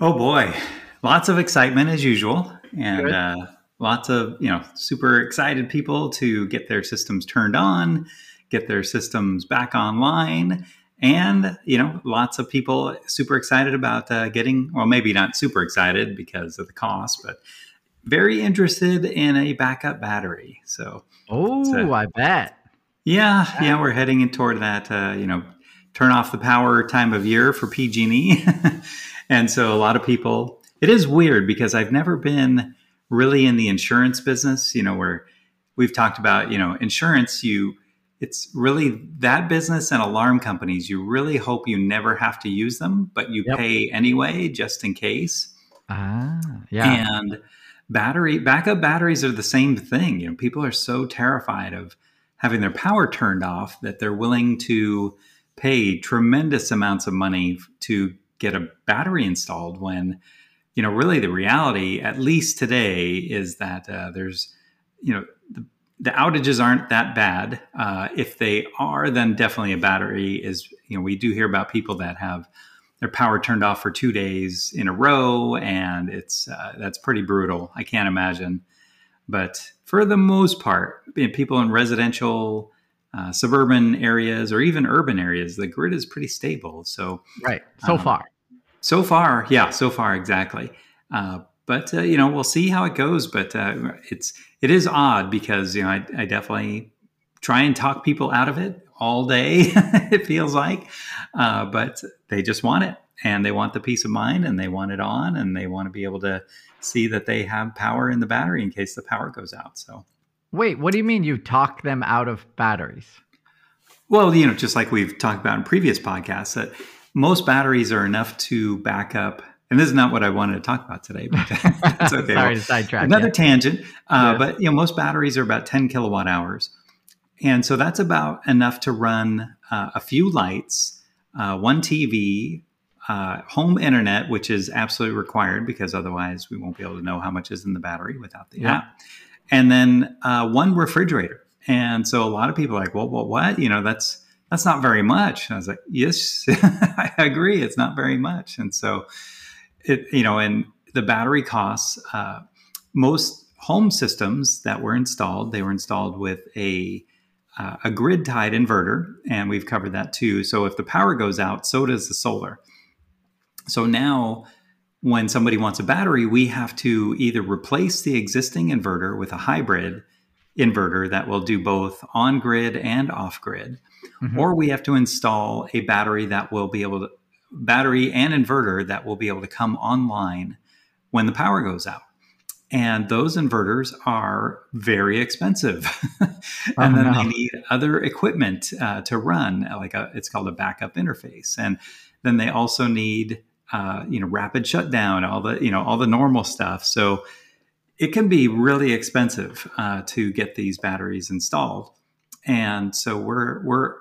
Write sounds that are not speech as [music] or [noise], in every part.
Oh boy, lots of excitement as usual, and uh, lots of you know super excited people to get their systems turned on, get their systems back online, and you know lots of people super excited about uh, getting well maybe not super excited because of the cost, but very interested in a backup battery. So oh, I bet. Yeah, yeah, we're heading in toward that. Uh, you know, turn off the power time of year for PG&E. [laughs] And so a lot of people, it is weird because I've never been really in the insurance business, you know, where we've talked about, you know, insurance, you, it's really that business and alarm companies, you really hope you never have to use them, but you yep. pay anyway just in case. Ah, yeah. And battery backup batteries are the same thing. You know, people are so terrified of having their power turned off that they're willing to pay tremendous amounts of money to get a battery installed when you know really the reality at least today is that uh, there's you know the, the, outages aren't that bad. Uh, if they are then definitely a battery is you know we do hear about people that have their power turned off for two days in a row and it's uh, that's pretty brutal. I can't imagine. But for the most part you know, people in residential uh, suburban areas or even urban areas, the grid is pretty stable. So right, so um, far, so far, yeah, so far exactly. Uh, but uh, you know, we'll see how it goes. But uh, it's it is odd because you know I, I, definitely try and talk people out of it all day. [laughs] it feels like, uh, but they just want it and they want the peace of mind and they want it on and they want to be able to see that they have power in the battery in case the power goes out. So, wait, what do you mean you talk them out of batteries? Well, you know, just like we've talked about in previous podcasts, that most batteries are enough to back up. And this is not what I wanted to talk about today, but [laughs] it's okay. Sorry to sidetrack. Another yeah. tangent, uh, yeah. but you know, most batteries are about 10 kilowatt hours, and so that's about enough to run uh, a few lights, uh, one TV, uh, home internet, which is absolutely required because otherwise we won't be able to know how much is in the battery without the yeah. app, and then uh, one refrigerator. And so a lot of people are like, well, well, what? You know, that's that's not very much. I was like, yes, [laughs] I agree. It's not very much. And so it, you know, and the battery costs, uh, most home systems that were installed, they were installed with a, uh, a grid tied inverter. And we've covered that too. So if the power goes out, so does the solar. So now when somebody wants a battery, we have to either replace the existing inverter with a hybrid inverter that will do both on grid and off grid mm-hmm. or we have to install a battery that will be able to battery and inverter that will be able to come online when the power goes out and those inverters are very expensive [laughs] and oh, then no. they need other equipment uh, to run like a, it's called a backup interface and then they also need uh, you know rapid shutdown all the you know all the normal stuff so it can be really expensive uh, to get these batteries installed and so we're we're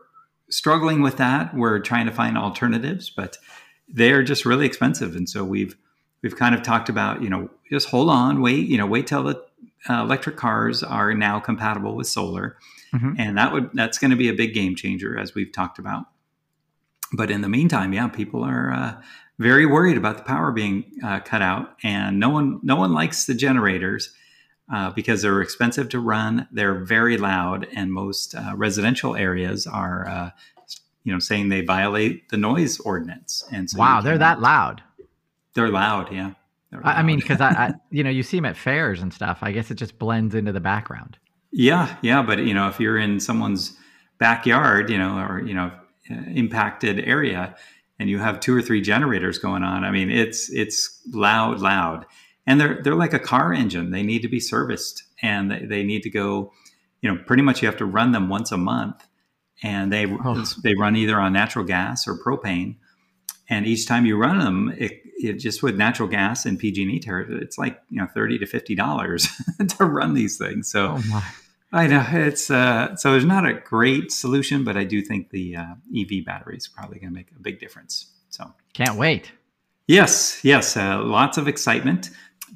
struggling with that. We're trying to find alternatives, but they're just really expensive. And so we've we've kind of talked about, you know, just hold on, wait, you know, wait till the uh, electric cars are now compatible with solar, mm-hmm. and that would that's going to be a big game changer, as we've talked about. But in the meantime, yeah, people are uh, very worried about the power being uh, cut out, and no one no one likes the generators. Uh, because they're expensive to run. They're very loud, and most uh, residential areas are, uh, you know, saying they violate the noise ordinance. And so wow, they're that loud. They're loud, yeah. They're loud. I mean, because I, I, [laughs] you know, you see them at fairs and stuff. I guess it just blends into the background. Yeah, yeah, but you know, if you're in someone's backyard, you know, or you know, Uh, impacted area, and you have two or three generators going on, I mean, it's it's loud, loud, and they're they're like a car engine. They need to be serviced, and they, they need to go. You know, pretty much you have to run them once a month, and they oh. they run either on natural gas or propane. And each time you run them, it, it just with natural gas and PG&E it's like you know thirty to fifty dollars [laughs] to run these things. So oh I know it's uh, so there's not a great solution, but I do think the uh, EV battery is probably going to make a big difference. So can't wait. Yes, yes, uh, lots of excitement.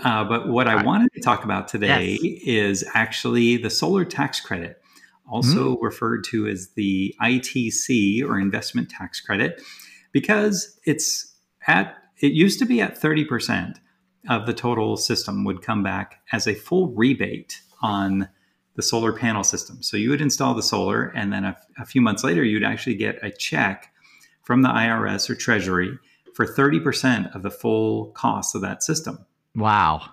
Uh, but what I wanted to talk about today yes. is actually the solar tax credit, also mm-hmm. referred to as the ITC or investment tax credit, because it's at it used to be at 30% of the total system would come back as a full rebate on the solar panel system. So you would install the solar, and then a, a few months later, you'd actually get a check from the IRS or Treasury for 30% of the full cost of that system. Wow.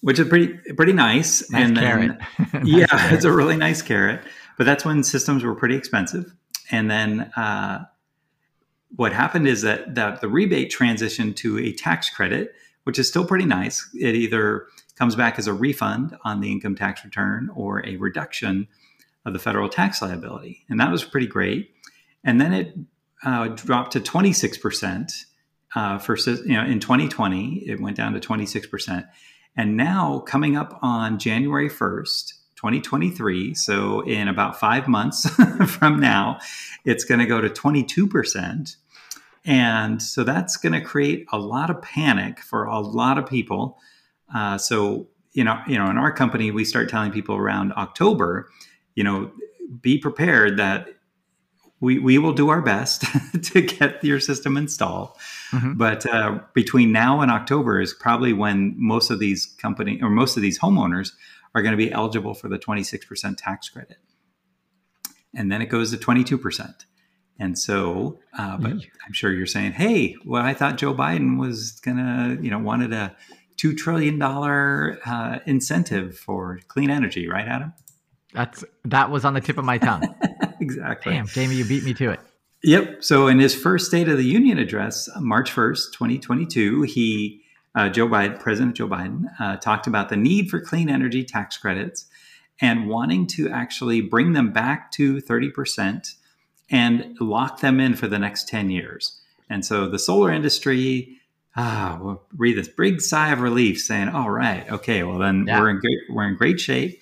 Which is pretty pretty nice. nice and then, [laughs] [laughs] nice yeah, carrot. it's a really nice carrot. But that's when systems were pretty expensive. And then uh, what happened is that, that the rebate transitioned to a tax credit, which is still pretty nice. It either comes back as a refund on the income tax return or a reduction of the federal tax liability. And that was pretty great. And then it uh, dropped to 26% uh, for, you know, in 2020, it went down to 26%. And now coming up on January 1st, 2023, so in about five months [laughs] from now, it's going to go to 22%. And so that's going to create a lot of panic for a lot of people uh, so you know, you know, in our company, we start telling people around October, you know, be prepared that we, we will do our best [laughs] to get your system installed. Mm-hmm. But uh, between now and October is probably when most of these company or most of these homeowners are going to be eligible for the 26% tax credit. And then it goes to 22%. And so, uh, but. I'm sure you're saying, hey, well, I thought Joe Biden was going to, you know, wanted to two trillion dollar uh, incentive for clean energy, right, Adam? That's that was on the tip of my tongue. [laughs] exactly. Damn, Jamie, you beat me to it. Yep. So in his first State of the Union address, March first, twenty twenty two, he uh, Joe Biden, President Joe Biden, uh, talked about the need for clean energy tax credits and wanting to actually bring them back to thirty percent and lock them in for the next ten years. And so the solar industry ah, we'll breathe this big sigh of relief, saying, "All right, okay, well then yeah. we're in great we're in great shape.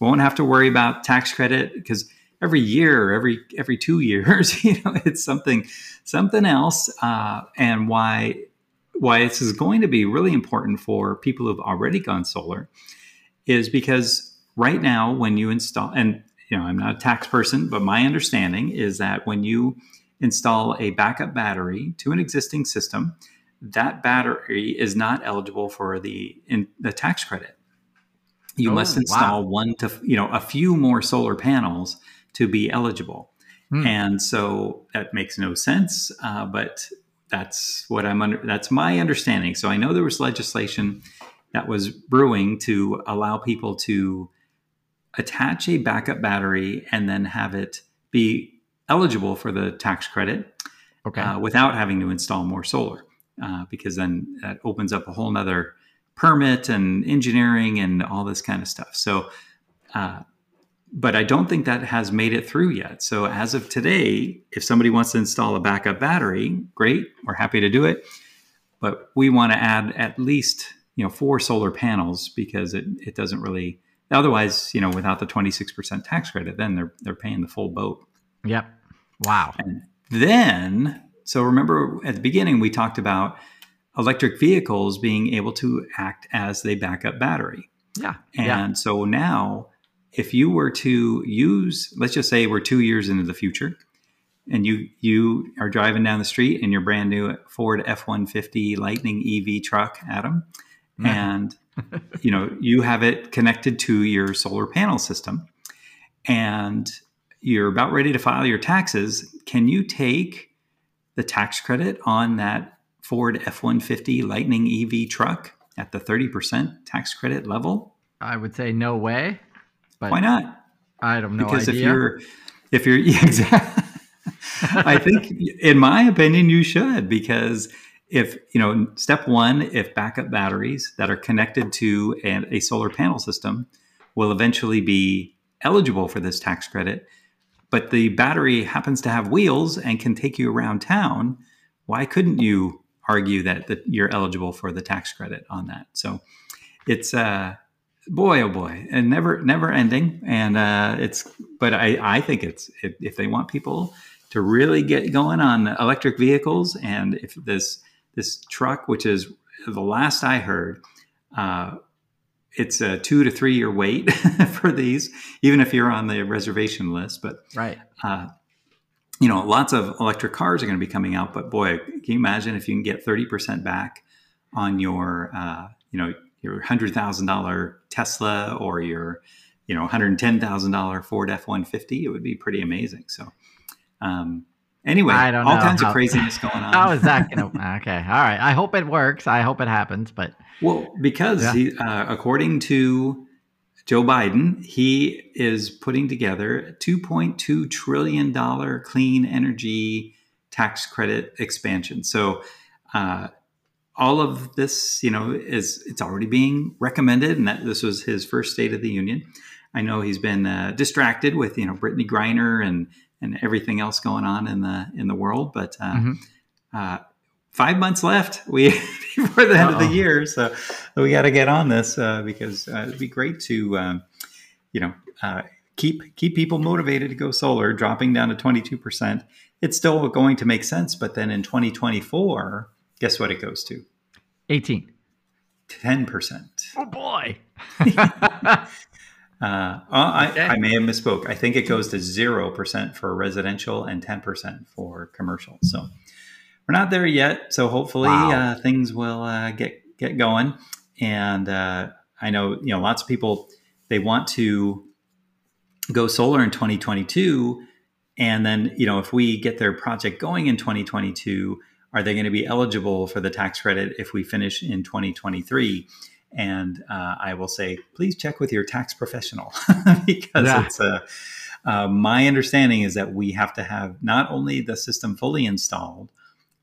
We won't have to worry about tax credit because every year, every every two [laughs] years, you know, it's something something else, uh, and why why this is going to be really important for people who've already gone solar is because right now when you install and you know i'm not a tax person but my understanding is that when you install a backup battery to an existing system that battery is not eligible for the in the tax credit. You oh, must install wow. one to you know a few more solar panels to be eligible, hmm. and so that makes no sense. Uh, but that's what I'm under. That's my understanding. So I know there was legislation that was brewing to allow people to attach a backup battery and then have it be eligible for the tax credit okay. uh, without having to install more solar uh, because then that opens up a whole nother permit and engineering and all this kind of stuff. So, uh, but I don't think that has made it through yet. So as of today, if somebody wants to install a backup battery, great, we're happy to do it. But we want to add at least you know four solar panels because it, it doesn't really otherwise you know without the 26% tax credit then they're they're paying the full boat yep wow and then so remember at the beginning, we talked about electric vehicles being able to act as the backup battery. Yeah. And yeah. so now, if you were to use, let's just say we're two years into the future, and you you are driving down the street in your brand new Ford F one fifty Lightning EV truck, Adam, mm-hmm. and [laughs] you know you have it connected to your solar panel system, and you're about ready to file your taxes. Can you take the tax credit on that Ford F 150 Lightning EV truck at the 30% tax credit level? I would say no way. But Why not? I don't know. Because idea. if you're, if you're, [laughs] exactly. I think, in my opinion, you should because if you know, step one, if backup batteries that are connected to an, a solar panel system will eventually be eligible for this tax credit, but the battery happens to have wheels and can take you around town, why couldn't you argue that, that you're eligible for the tax credit on that? So it's uh boy oh boy and never never ending and uh it's but i i think it's if, if they want people to really get going on electric vehicles and if this this truck which is the last i heard uh it's a two to three year wait [laughs] for these even if you're on the reservation list but right uh you know lots of electric cars are going to be coming out but boy can you imagine if you can get 30% back on your uh you know your hundred thousand dollar Tesla or your, you know, hundred ten thousand dollar Ford F one fifty, it would be pretty amazing. So, um, anyway, I don't all kinds how- of [laughs] craziness going on. How is that going to? Okay, all right. I hope it works. I hope it happens. But Well, because Yeah. he, uh, according to Joe Biden, he is putting together a $2.2 trillion clean energy tax credit expansion. So, uh, all of this, you know, is it's already being recommended, and that this was his first State of the Union. I know he's been uh, distracted with you know Brittney Griner and and everything else going on in the in the world, but uh, Mhm. uh, five months left [laughs] we before the end of the year, so we got to get on this uh, because uh, it'd be great to um, you know uh, keep keep people motivated to go solar. Dropping down to twenty two percent, it's still going to make sense, but then in twenty twenty four, guess what it goes to? 18. Ten percent. Oh boy. [laughs] [laughs] Uh, I, Okay. I may have misspoke. I think it goes to zero percent for residential and ten percent for commercial. So we're not there yet. So hopefully Wow. uh, things will uh, get get going. And uh, I know you know lots of people they want to go solar in 2022, and then you know if we get their project going in 2022, are they going to be eligible for the tax credit if we finish in 2023? And uh, I will say, please check with your tax professional [laughs] because Yeah. it's a. Uh, my understanding is that we have to have not only the system fully installed,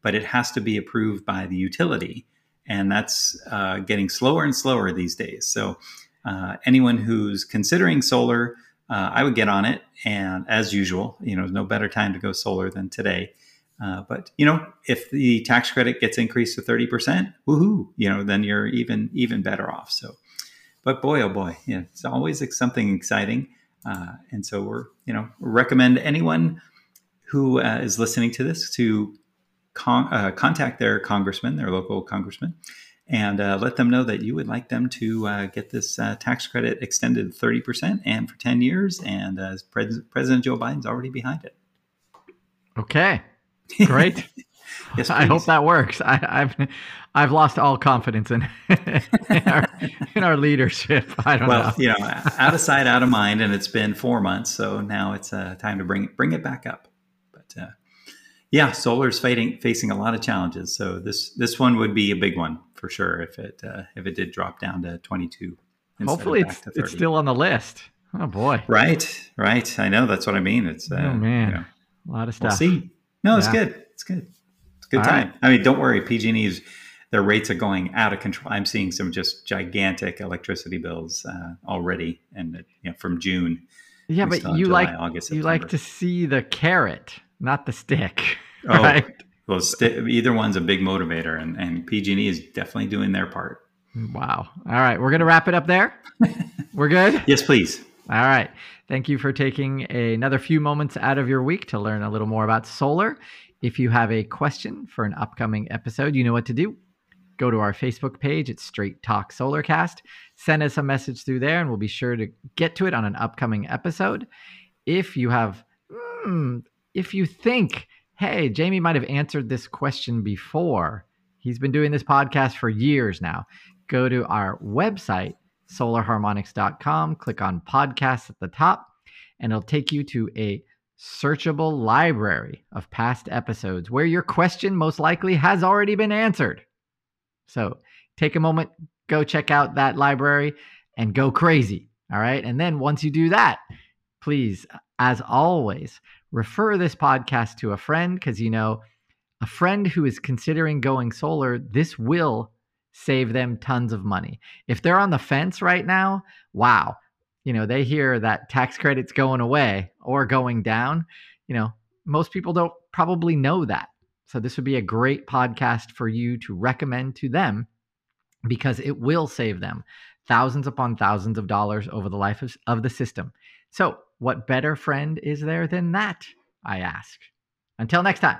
but it has to be approved by the utility, and that's uh, getting slower and slower these days. So, uh, anyone who's considering solar, uh, I would get on it. And as usual, you know, no better time to go solar than today. Uh, but you know, if the tax credit gets increased to thirty percent, woohoo! You know, then you're even even better off. So, but boy, oh boy, yeah, it's always ex- something exciting. Uh, and so we're you know recommend anyone who uh, is listening to this to con- uh, contact their congressman, their local congressman, and uh, let them know that you would like them to get this tax credit extended thirty percent and for ten years. And Pres- President Joe Biden's already behind it. okay. Great. [laughs] Yes, I hope that works. I, I've I've lost all confidence in, [laughs] in, our, in our leadership. [laughs] I don't well, know. you know, out of sight, out of mind, and it's been four months, so now it's uh, time to bring bring it back up. But uh, yeah, solar's fighting facing a lot of challenges, so this this one would be a big one for sure if it uh, if it did drop down to twenty two. Hopefully, it's it's still on the list. Oh boy, right, right. I know that's what I mean. It's uh, Oh, man. you know, a lot of stuff. we'll stuff. see. No, it's Yeah. good. It's good. It's a good All time. I mean, don't worry. PG&E's their rates are going out of control. I'm seeing some just gigantic electricity bills uh, already, and uh, you know, from June. Yeah, but you July, like August, you like to see the carrot, not the stick, [laughs] Oh, right? Well, st- either one's a big motivator, and, and PG&E is definitely doing their part. Wow. All right, we're gonna wrap it up there. [laughs] We're good. Yes, please. All right. Thank you for taking another few moments out of your week to learn a little more about solar. If you have a question for an upcoming episode, you know what to do. Go to our Facebook page, it's Straight Talk Solarcast. Send us a message through there, and we'll be sure to get to it on an upcoming episode. If you have, hmm, if you think, hey, Jamie might have answered this question before, he's been doing this podcast for years now. Go to our website, solarharmonics.com, click on podcasts at the top, and it'll take you to a searchable library of past episodes where your question most likely has already been answered. So take a moment, go check out that library and go crazy. All right. And then once you do that, please, as always, refer this podcast to a friend because you know a friend who is considering going solar, this will save them tons of money. If they're on the fence right now, wow, you know, they hear that tax credit's going away or going down, you know, most people don't probably know that. So this would be a great podcast for you to recommend to them because it will save them thousands upon thousands of dollars over the life of, of the system. So, what better friend is there than that? I ask. Until next time.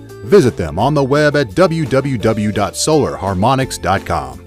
Visit them on the web at www.solarharmonics.com.